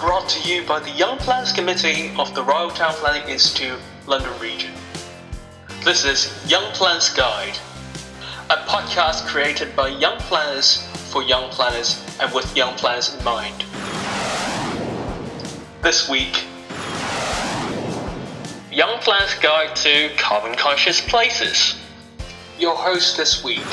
brought to you by the Young Planners Committee of the Royal Town Planning Institute, London Region. This is Young Planners Guide, a podcast created by young planners for young planners and with young planners in mind. This week, Young Planners Guide to Carbon Conscious Places. Your host this week.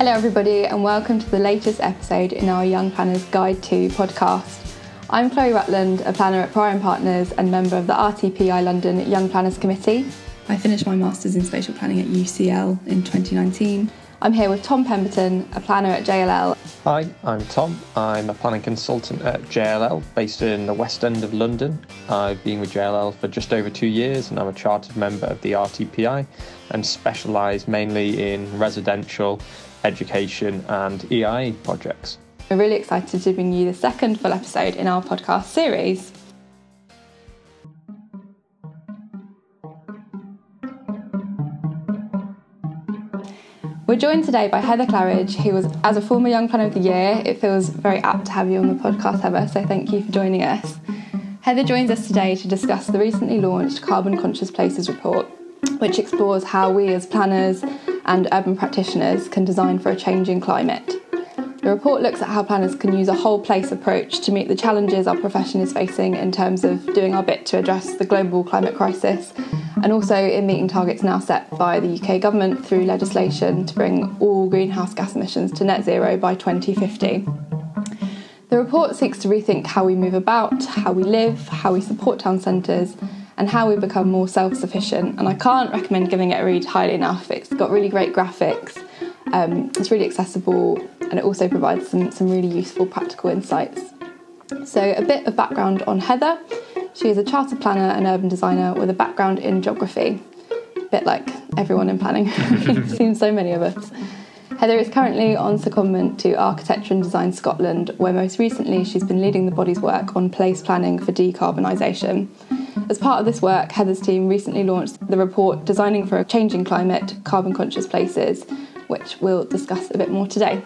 Hello, everybody, and welcome to the latest episode in our Young Planners Guide to podcast. I'm Chloe Rutland, a planner at Prior Partners and member of the RTPI London Young Planners Committee. I finished my Masters in Spatial Planning at UCL in 2019. I'm here with Tom Pemberton, a planner at JLL. Hi, I'm Tom. I'm a planning consultant at JLL based in the West End of London. I've been with JLL for just over two years and I'm a chartered member of the RTPI and specialise mainly in residential education, and EIA projects. We're really excited to bring you the second full episode in our podcast series. We're joined today by Heather Claridge, who was, as a former Young Planner of the Year, it feels very apt to have you on the podcast, Heather, so thank you for joining us. Heather joins us today to discuss the recently launched Carbon Conscious Places report, which explores how we as planners and urban practitioners can design for a changing climate. The report looks at how planners can use a whole place approach to meet the challenges our profession is facing in terms of doing our bit to address the global climate crisis and also in meeting targets now set by the UK government through legislation to bring all greenhouse gas emissions to net zero by 2050. The report seeks to rethink how we move about, how we live, how we support town centres, and how we become more self sufficient. And I can't recommend giving it a read highly enough. It's got really great graphics, um, it's really accessible, and it also provides some, some really useful practical insights. So, a bit of background on Heather. She is a chartered planner and urban designer with a background in geography, a bit like everyone in planning. We've seen so many of us. Heather is currently on secondment to Architecture and Design Scotland, where most recently she's been leading the body's work on place planning for decarbonisation. As part of this work, Heather's team recently launched the report Designing for a Changing Climate Carbon Conscious Places, which we'll discuss a bit more today.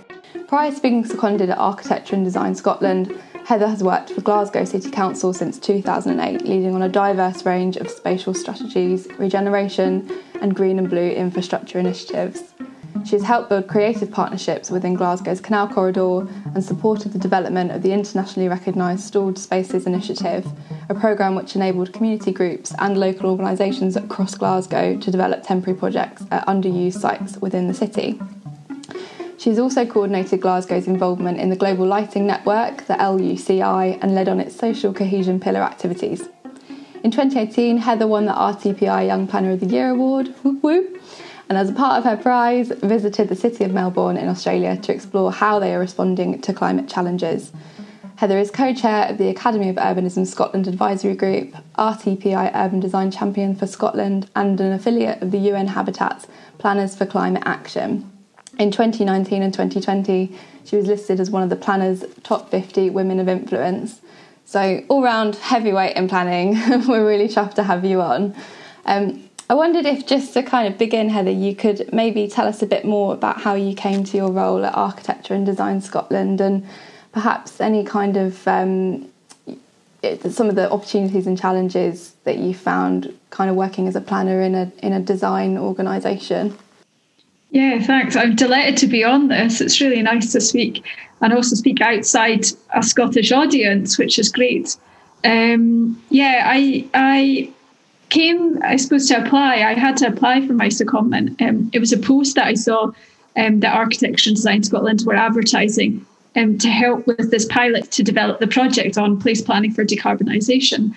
Prior to being seconded at Architecture and Design Scotland, Heather has worked for Glasgow City Council since 2008, leading on a diverse range of spatial strategies, regeneration, and green and blue infrastructure initiatives. She has helped build creative partnerships within Glasgow's Canal Corridor and supported the development of the internationally recognised Stalled Spaces Initiative, a programme which enabled community groups and local organisations across Glasgow to develop temporary projects at underused sites within the city. She has also coordinated Glasgow's involvement in the Global Lighting Network, the LUCI, and led on its social cohesion pillar activities. In 2018, Heather won the RTPI Young Planner of the Year award. Whoop whoop and as a part of her prize, visited the city of Melbourne in Australia to explore how they are responding to climate challenges. Heather is co chair of the Academy of Urbanism Scotland Advisory Group, RTPI Urban Design Champion for Scotland, and an affiliate of the UN Habitat's Planners for Climate Action. In 2019 and 2020, she was listed as one of the Planners' top 50 women of influence. So, all round heavyweight in planning, we're really chuffed to have you on. Um, I wondered if, just to kind of begin, Heather, you could maybe tell us a bit more about how you came to your role at Architecture and Design Scotland and perhaps any kind of um, some of the opportunities and challenges that you found kind of working as a planner in a in a design organisation. Yeah, thanks. I'm delighted to be on this. It's really nice to speak and also speak outside a Scottish audience, which is great. Um, yeah, I I came, I suppose, to apply, I had to apply for my secondment. Um, it was a post that I saw um, that Architecture and Design Scotland were advertising um, to help with this pilot to develop the project on place planning for decarbonisation.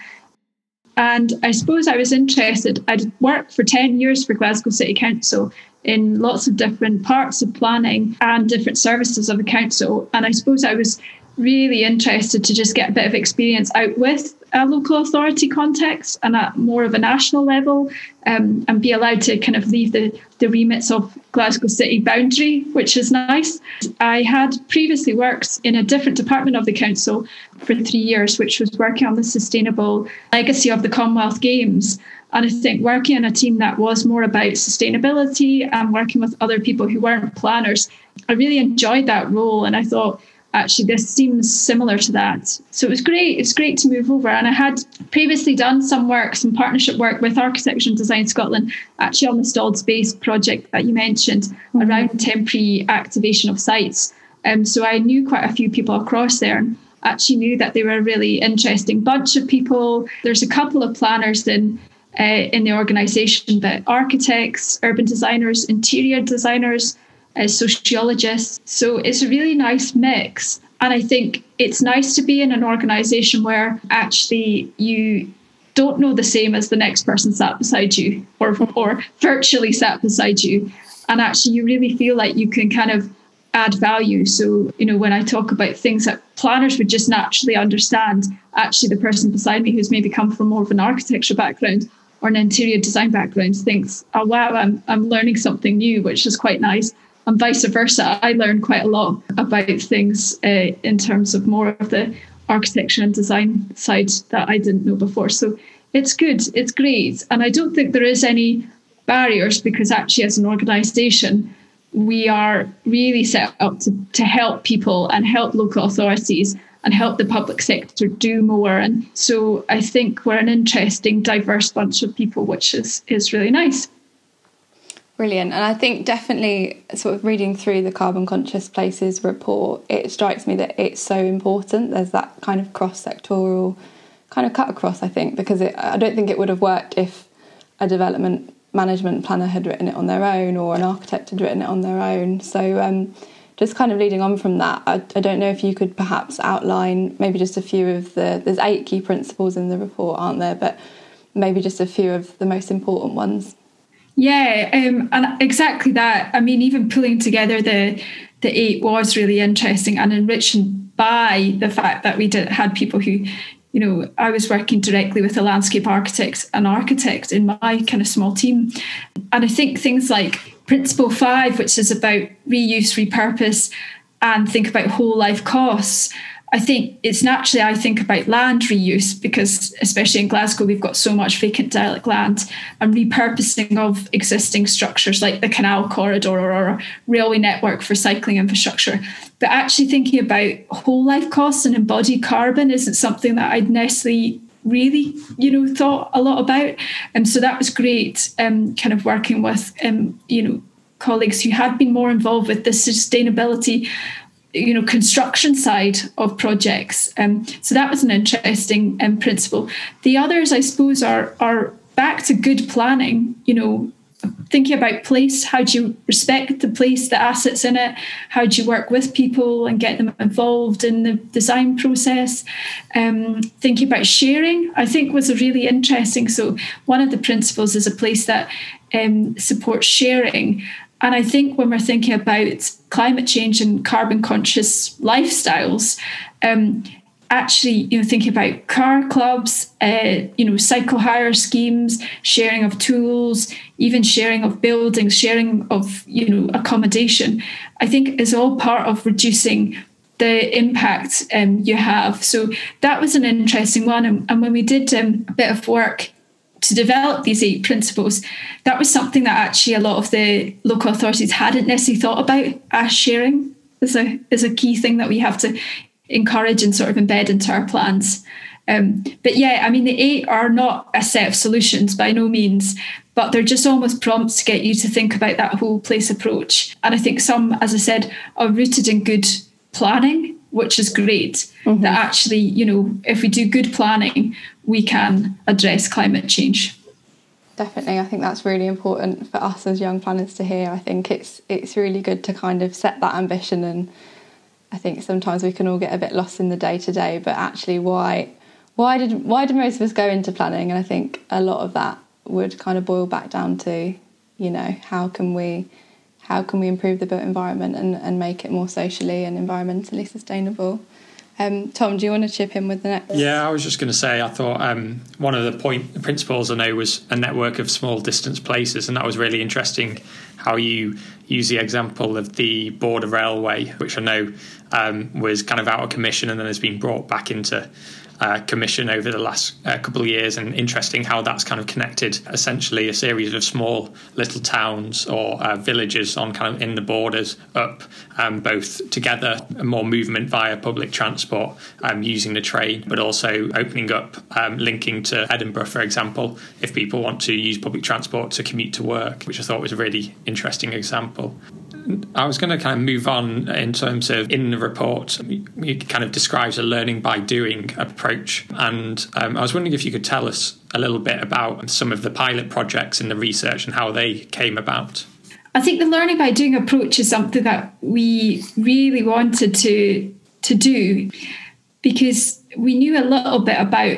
And I suppose I was interested. I'd worked for 10 years for Glasgow City Council in lots of different parts of planning and different services of the council. And I suppose I was really interested to just get a bit of experience out with a local authority context and at more of a national level um, and be allowed to kind of leave the, the remits of Glasgow city boundary, which is nice. I had previously worked in a different department of the council for three years, which was working on the sustainable legacy of the Commonwealth Games. And I think working in a team that was more about sustainability and working with other people who weren't planners, I really enjoyed that role. And I thought, actually this seems similar to that. So it was great. It's great to move over. And I had previously done some work, some partnership work with Architecture and Design Scotland, actually on the stalled space project that you mentioned mm-hmm. around temporary activation of sites. Um, so I knew quite a few people across there and actually knew that they were a really interesting bunch of people. There's a couple of planners in uh, in the organisation, but architects, urban designers, interior designers, uh, sociologists. So it's a really nice mix. And I think it's nice to be in an organisation where actually you don't know the same as the next person sat beside you or, or virtually sat beside you. And actually, you really feel like you can kind of add value. So, you know, when I talk about things that planners would just naturally understand, actually, the person beside me who's maybe come from more of an architecture background or an interior design background thinks, oh, wow, I'm, I'm learning something new, which is quite nice. And vice versa, I learned quite a lot about things uh, in terms of more of the architecture and design side that I didn't know before. So it's good, it's great. And I don't think there is any barriers because actually, as an organization, we are really set up to, to help people and help local authorities and help the public sector do more. And so I think we're an interesting, diverse bunch of people, which is is really nice. Brilliant. And I think definitely sort of reading through the Carbon Conscious Places report, it strikes me that it's so important. There's that kind of cross sectoral kind of cut across, I think, because it, I don't think it would have worked if a development management planner had written it on their own or an architect had written it on their own. So, um, just kind of leading on from that, I, I, don't know if you could perhaps outline maybe just a few of the, there's eight key principles in the report, aren't there? But maybe just a few of the most important ones. Yeah, um, and exactly that. I mean, even pulling together the the eight was really interesting and enriching by the fact that we did had people who, you know, I was working directly with a landscape architect, an architect in my kind of small team, and I think things like Principle Five, which is about reuse, repurpose, and think about whole life costs. I think it's naturally I think about land reuse because especially in Glasgow we've got so much vacant derelict land and repurposing of existing structures like the canal corridor or railway network for cycling infrastructure. But actually thinking about whole life costs and embodied carbon isn't something that I'd necessarily really you know thought a lot about and so that was great um kind of working with um you know colleagues who had been more involved with the sustainability you know construction side of projects. Um, so that was an interesting um, principle. The others i suppose are are back to good planning you know thinking about place how do you respect the place the assets in it? How do you work with people and get them involved in the design process? Um, thinking about sharing i think was a really interesting. So one of the principles is a place that um, supports sharing and I think when we're thinking about climate change and carbon conscious lifestyles, um, actually, you know, thinking about car clubs, uh, you know, cycle hire schemes, sharing of tools, even sharing of buildings, sharing of, you know, accommodation, I think is all part of reducing the impact um, you have. So that was an interesting one. And, and when we did um, a bit of work to develop these eight principles, that was something that actually a lot of the local authorities hadn't necessarily thought about as sharing is a is a key thing that we have to encourage and sort of embed into our plans. Um, but yeah, I mean, the eight are not a set of solutions by no means, but they're just almost prompts to get you to think about that whole place approach. And I think some, as I said, are rooted in good planning which is great. Mm-hmm. That actually, you know, if we do good planning, we can address climate change. Definitely, I think that's really important for us as young planners to hear. I think it's it's really good to kind of set that ambition, and I think sometimes we can all get a bit lost in the day to day. But actually, why why did why did most of us go into planning? And I think a lot of that would kind of boil back down to, you know, how can we how can we improve the built environment and, and make it more socially and environmentally sustainable. Um, Tom, do you want to chip in with the next? Yeah, I was just going to say, I thought um, one of the point principles I know was a network of small distance places, and that was really interesting. How you use the example of the border railway, which I know um, was kind of out of commission and then has been brought back into uh, commission over the last uh, couple of years, and interesting how that's kind of connected essentially a series of small little towns or uh, villages on kind of in the borders up, um, both together, more movement via public transport um, using the train, but also opening up, um, linking to Edinburgh, for example, if people want to use public transport to commute to work, which I thought was a really interesting example. I was going to kind of move on in terms of in the report, it kind of describes a learning by doing approach. And um, I was wondering if you could tell us a little bit about some of the pilot projects in the research and how they came about. I think the learning by doing approach is something that we really wanted to to do because we knew a little bit about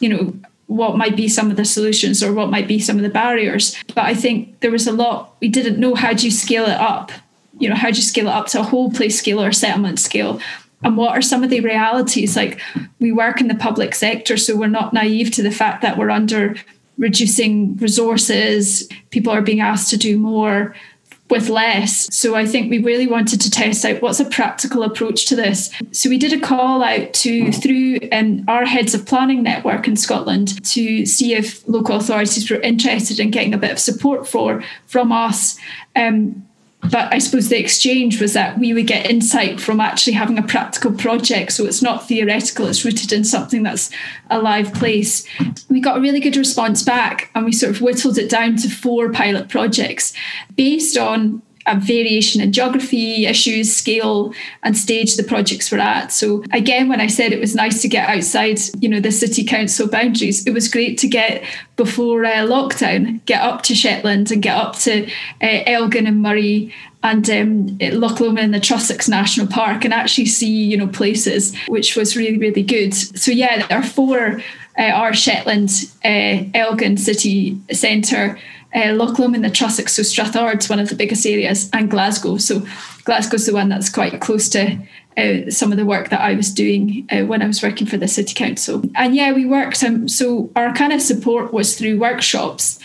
you know what might be some of the solutions or what might be some of the barriers. But I think there was a lot we didn't know how do you scale it up? You know, how do you scale it up to a whole place scale or settlement scale? And what are some of the realities? Like we work in the public sector, so we're not naive to the fact that we're under reducing resources, people are being asked to do more with less. So I think we really wanted to test out what's a practical approach to this. So we did a call out to through um, our heads of planning network in Scotland to see if local authorities were interested in getting a bit of support for from us. Um, but I suppose the exchange was that we would get insight from actually having a practical project. So it's not theoretical, it's rooted in something that's a live place. We got a really good response back and we sort of whittled it down to four pilot projects based on a variation in geography, issues, scale, and stage the projects were at. So again, when I said it was nice to get outside, you know, the city council boundaries, it was great to get before uh, lockdown, get up to Shetland and get up to uh, Elgin and Moray and um, Loch Lomond and the Trossachs National Park and actually see, you know, places, which was really, really good. So yeah, there are four uh, our Shetland uh, Elgin city centre uh, Loch Lomond, the Trossachs, so Strathard's one of the biggest areas, and Glasgow. So Glasgow's the one that's quite close to uh, some of the work that I was doing uh, when I was working for the city council. And yeah, we worked. Um, so our kind of support was through workshops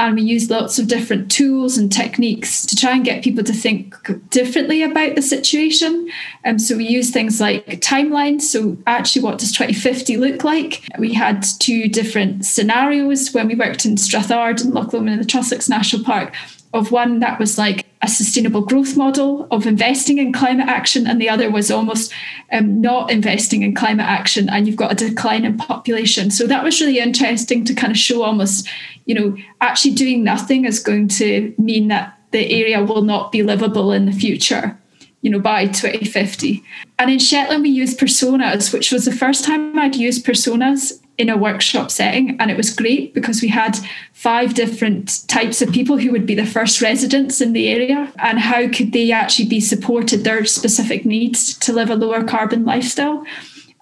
and we used lots of different tools and techniques to try and get people to think differently about the situation. And um, so we used things like timelines. So actually, what does 2050 look like? We had two different scenarios when we worked in Strathard and Loch Lomond in the Trossachs National Park. Of one that was like a sustainable growth model of investing in climate action, and the other was almost um, not investing in climate action, and you've got a decline in population. So that was really interesting to kind of show almost, you know, actually doing nothing is going to mean that the area will not be livable in the future you know, by 2050. And in Shetland, we used personas, which was the first time I'd used personas in a workshop setting. And it was great because we had five different types of people who would be the first residents in the area and how could they actually be supported their specific needs to live a lower carbon lifestyle.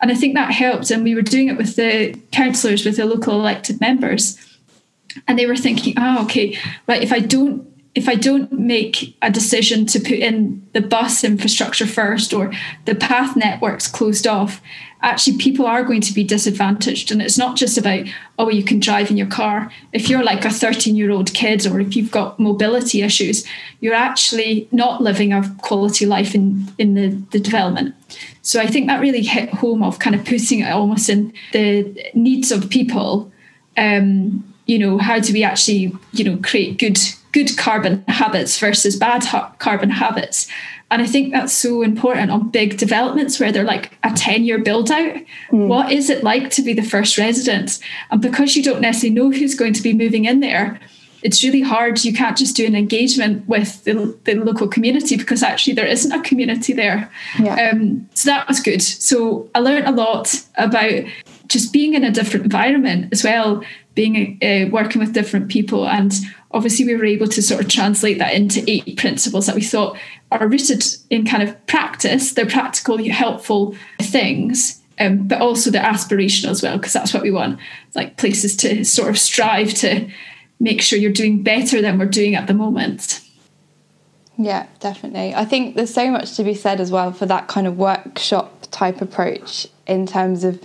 And I think that helped. And we were doing it with the councillors, with the local elected members. And they were thinking, oh, okay, but if I don't if I don't make a decision to put in the bus infrastructure first or the path networks closed off, actually people are going to be disadvantaged. And it's not just about, oh, you can drive in your car. If you're like a 13 year old kid or if you've got mobility issues, you're actually not living a quality life in, in the, the development. So I think that really hit home of kind of putting it almost in the needs of people. Um, you know, how do we actually, you know, create good good carbon habits versus bad ha- carbon habits. And I think that's so important on big developments where they're like a 10 year build out. Mm. What is it like to be the first resident? And because you don't necessarily know who's going to be moving in there, it's really hard. You can't just do an engagement with the, the local community because actually there isn't a community there. Yeah. Um, so that was good. So I learned a lot about just being in a different environment as well, being uh, working with different people and obviously we were able to sort of translate that into eight principles that we thought are rooted in kind of practice. They're practical helpful things um, but also they're aspirational as well because that's what we want like places to sort of strive to make sure you're doing better than we're doing at the moment. Yeah definitely. I think there's so much to be said as well for that kind of workshop type approach in terms of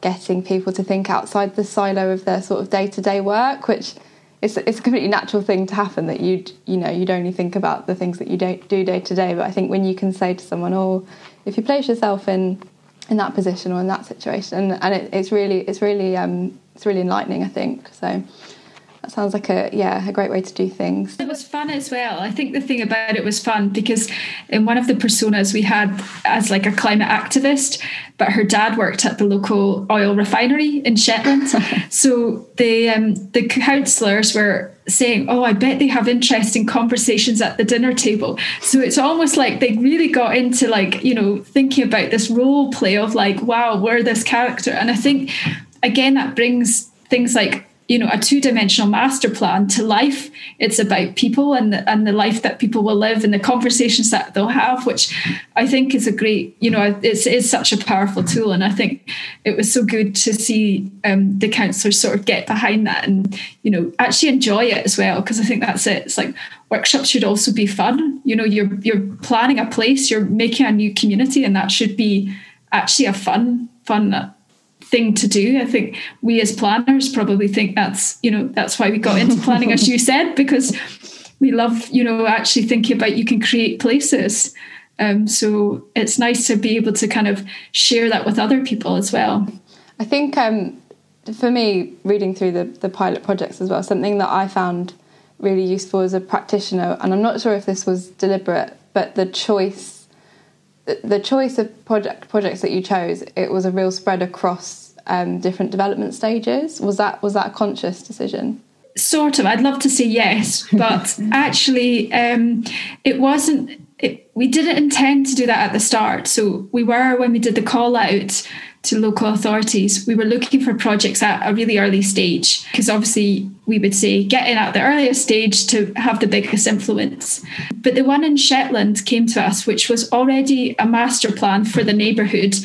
getting people to think outside the silo of their sort of day-to-day work which it's it's a completely natural thing to happen that you you know you'd only think about the things that you don't do day to day. But I think when you can say to someone, "Oh, if you place yourself in in that position or in that situation, and, and it, it's really it's really um, it's really enlightening. I think so. That sounds like a yeah a great way to do things. It was fun as well. I think the thing about it was fun because in one of the personas we had as like a climate activist, but her dad worked at the local oil refinery in Shetland. so the um, the councillors were saying, "Oh, I bet they have interesting conversations at the dinner table." So it's almost like they really got into like you know thinking about this role play of like, "Wow, we're this character," and I think again that brings things like you know a two-dimensional master plan to life. It's about people and the, and the life that people will live and the conversations that they'll have which i think is a great you know it's, it's such a powerful tool. And i think it was so good to see um, the councillors sort of get behind that and you know actually enjoy it as well because i think that's it. It's like workshops should also be fun. You know you're you're planning a place you're making a new community and that should be actually a fun fun thing to do. I think we as planners probably think that's, you know, that's why we got into planning, as you said, because we love, you know, actually thinking about you can create places. Um, so it's nice to be able to kind of share that with other people as well. I think um, for me, reading through the, the pilot projects as well, something that I found really useful as a practitioner, and I'm not sure if this was deliberate, but the choice the choice of project projects that you chose, it was a real spread across um, different development stages. Was that was that a conscious decision? Sort of. I'd love to say yes, but actually, um, it wasn't. It, we didn't intend to do that at the start. So we were when we did the call out to local authorities, we were looking for projects at a really early stage because obviously we would say get in at the earliest stage to have the biggest influence. But the one in Shetland came to us, which was already a master plan for the neighbourhood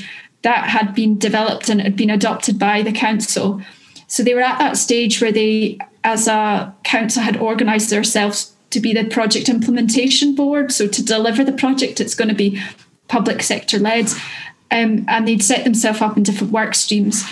that had been developed and had been adopted by the council. So they were at that stage where they, as a council, had organised themselves to be the project implementation board. So to deliver the project, it's going to be public sector led um, and they'd set themselves up in different work streams.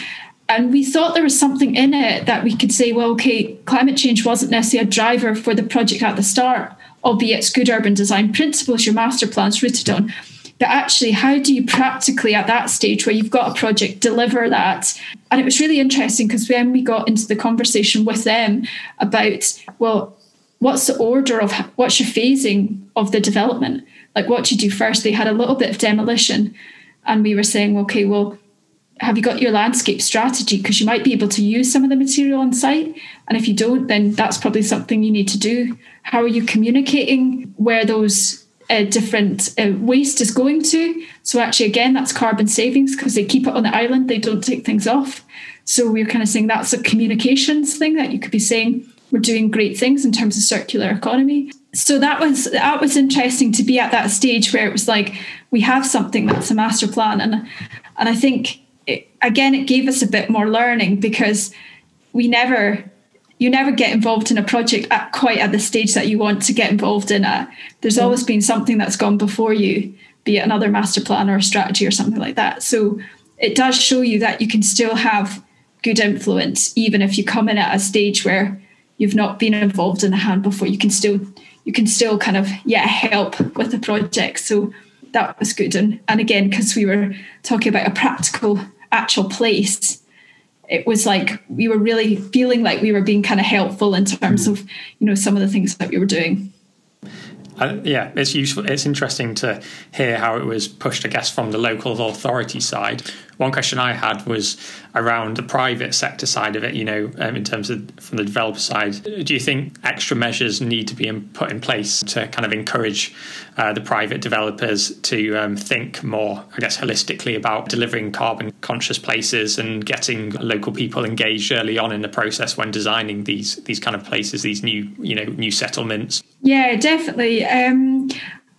And we thought there was something in it that we could say, well, okay, climate change wasn't necessarily a driver for the project at the start, albeit it's good urban design principles your master plan's rooted on. But actually, how do you practically at that stage where you've got a project deliver that? And it was really interesting because when we got into the conversation with them about, well, what's the order of what's your phasing of the development? Like, what do you do first? They had a little bit of demolition and we were saying, okay, well, have you got your landscape strategy? Because you might be able to use some of the material on site. And if you don't, then that's probably something you need to do. How are you communicating where those uh, different uh, waste is going to? So, actually, again, that's carbon savings because they keep it on the island, they don't take things off. So, we we're kind of saying that's a communications thing that you could be saying we're doing great things in terms of circular economy. So that was that was interesting to be at that stage where it was like we have something that's a master plan and and I think it, again it gave us a bit more learning because we never you never get involved in a project at quite at the stage that you want to get involved in it. There's mm. always been something that's gone before you, be it another master plan or a strategy or something like that. So it does show you that you can still have good influence even if you come in at a stage where you've not been involved in the hand before. You can still you can still kind of yeah help with the project. So that was good. And, and again, because we were talking about a practical, actual place, it was like we were really feeling like we were being kind of helpful in terms of, you know, some of the things that we were doing. Uh, yeah, it's useful. It's interesting to hear how it was pushed, I guess, from the local authority side. One question I had was around the private sector side of it. You know, um, in terms of from the developer side, do you think extra measures need to be in, put in place to kind of encourage uh, the private developers to um, think more, I guess, holistically about delivering carbon conscious places and getting local people engaged early on in the process when designing these these kind of places, these new you know new settlements? Yeah, definitely. Um,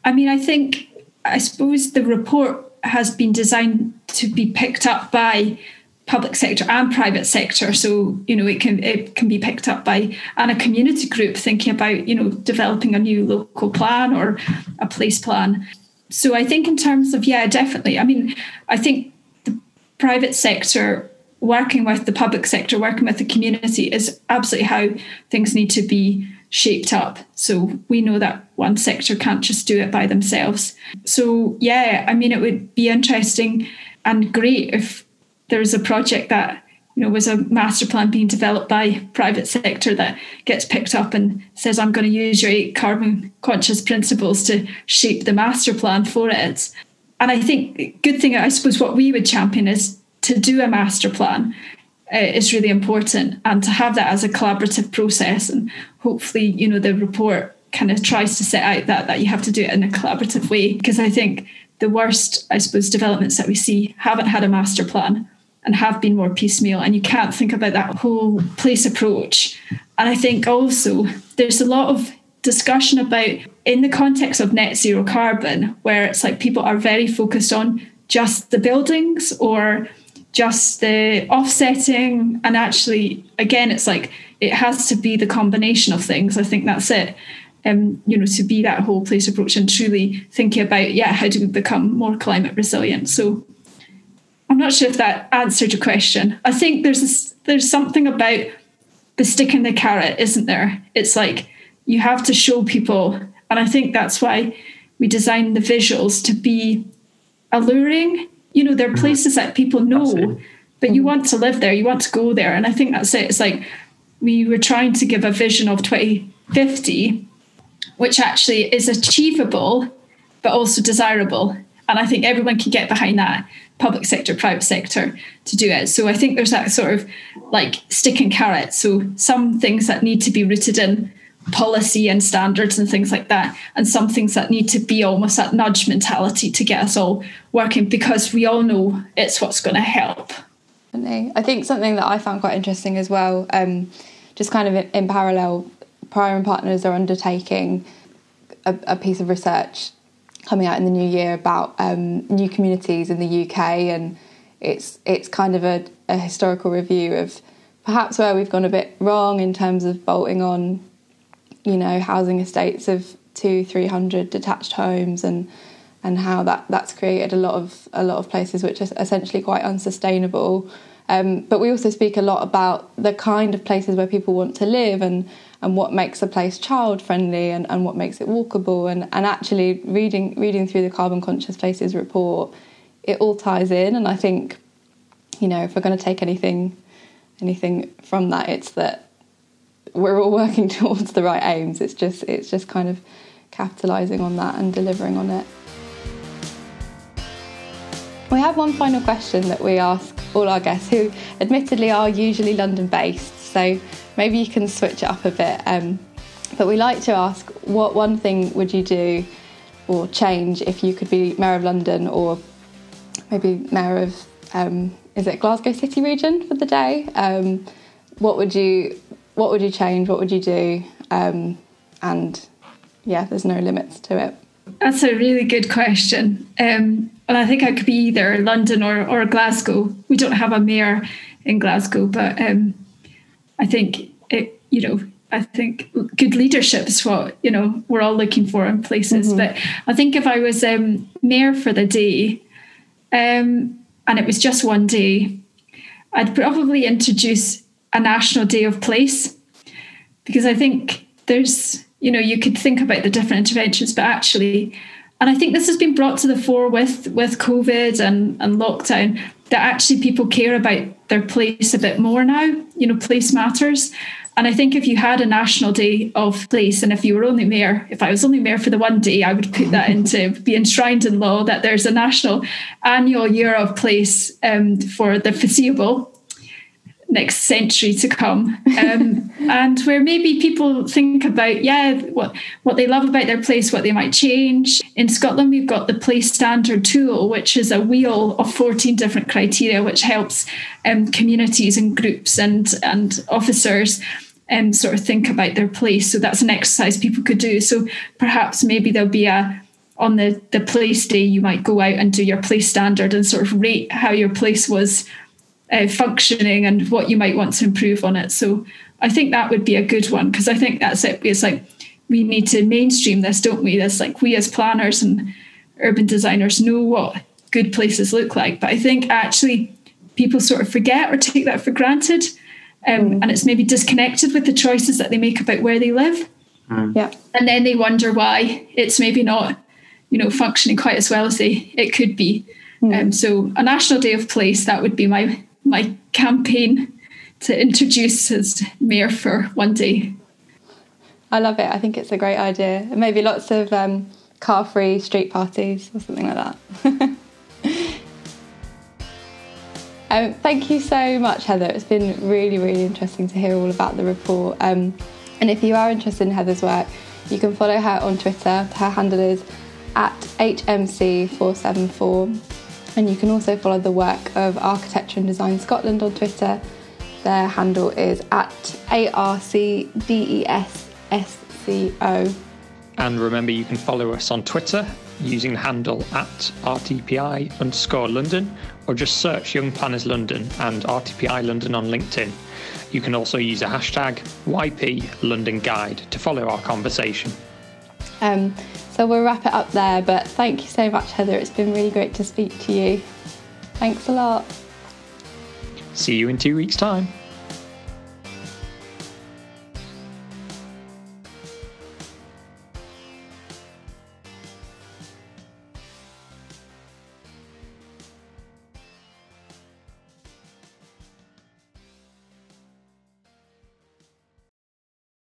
I mean, I think I suppose the report has been designed to be picked up by public sector and private sector so you know it can it can be picked up by and a community group thinking about you know developing a new local plan or a place plan so i think in terms of yeah definitely i mean i think the private sector working with the public sector working with the community is absolutely how things need to be shaped up. So we know that one sector can't just do it by themselves. So, yeah, I mean, it would be interesting and great if there's a project that you know was a master plan being developed by private sector that gets picked up and says i'm going to use your eight carbon conscious principles to shape the master plan for it. And i think good thing i suppose what we would champion is to do a master plan uh, is really important and to have that as a collaborative process and hopefully you know the report kind of tries to set out that that you have to do it in a collaborative way because i think the worst i suppose developments that we see haven't had a master plan and have been more piecemeal and you can't think about that whole place approach. And i think also there's a lot of discussion about in the context of net zero carbon where it's like people are very focused on just the buildings or just the offsetting and actually again it's like it has to be the combination of things. I think that's it um, you know to be that whole place approach and truly thinking about yeah how do we become more climate resilient so i'm not sure if that answered your question i think there's a, there's something about the stick and the carrot isn't there it's like you have to show people and i think that's why we design the visuals to be alluring you know, there are mm-hmm. places that people know, but you want to live there, you want to go there. And I think that's it. It's like we were trying to give a vision of 2050, which actually is achievable, but also desirable. And I think everyone can get behind that public sector, private sector to do it. So I think there's that sort of like stick and carrot. So some things that need to be rooted in policy and standards and things like that and some things that need to be almost that nudge mentality to get us all working because we all know it's what's going to help i think something that i found quite interesting as well um, just kind of in parallel prior and partners are undertaking a, a, piece of research coming out in the new year about um, new communities in the uk and it's it's kind of a, a historical review of perhaps where we've gone a bit wrong in terms of bolting on you know, housing estates of two, three hundred detached homes, and and how that that's created a lot of a lot of places which are essentially quite unsustainable. Um, but we also speak a lot about the kind of places where people want to live and and what makes a place child friendly and, and what makes it walkable and, and actually reading reading through the carbon conscious places report it all ties in and I think you know if we're going to take anything anything from that it's that we're all working towards the right aims. It's just it's just kind of capitalising on that and delivering on it. We have one final question that we ask all our guests, who admittedly are usually London based, so maybe you can switch it up a bit. Um, but we like to ask, what one thing would you do or change if you could be Mayor of London or maybe Mayor of, um, is it Glasgow City region for the day? Um, what would you what would you change? What would you do? Um, and yeah, there's no limits to it. That's a really good question. Um, and I think I could be either London or, or Glasgow. We don't have a mayor in Glasgow, but um, I think it, you know, I think good leadership is what you know we're all looking for in places. Mm-hmm. But I think if I was um, mayor for the day, um, and it was just one day, I'd probably introduce a national day of place because I think there's, you know, you could think about the different interventions, but actually, and I think this has been brought to the fore with with COVID and, and lockdown that actually people care about their place a bit more now. You know, place matters. And I think if you had a national day of place, and if you were only mayor, if I was only mayor for the one day, I would put that into be enshrined in law that there's a national annual year of place um, for the foreseeable next century to come. Um, and where maybe people think about yeah what what they love about their place what they might change. In scotland we've got the place standard tool which is a wheel of 14 different criteria which helps um, communities and groups and and officers um, sort of think about their place. So that's an exercise people could do. So perhaps maybe there'll be a on the the place day you might go out and do your place standard and sort of rate how your place was uh, functioning and what you might want to improve on it. So I think that would be a good one because I think that's it. It's like we need to mainstream this, don't we? That's like we as planners and urban designers know what good places look like. But I think actually people sort of forget or take that for granted. Um, mm. And it's maybe disconnected with the choices that they make about where they live. Mm. Yeah. And then they wonder why it's maybe not, you know, functioning quite as well as they it could be. Um, so a national day of place that would be my my campaign to introduce as mayor for one day. I love it. I think it's a great idea. Maybe lots of um, car-free street parties or something like that. um, thank you so much, Heather. It's been really, really interesting to hear all about the report. Um, and if you are interested in Heather's work, you can follow her on Twitter. Her handle is at HMC474. And you can also follow the work of Architecture and Design Scotland on Twitter. Their handle is at ARCDESSCO. And remember, you can follow us on Twitter using the handle at RTPI underscore London or just search Young Planners London and RTPI London on LinkedIn. You can also use a hashtag YP London Guide to follow our conversation. Um, so we'll wrap it up there, but thank you so much, Heather. It's been really great to speak to you. Thanks a lot. See you in two weeks' time.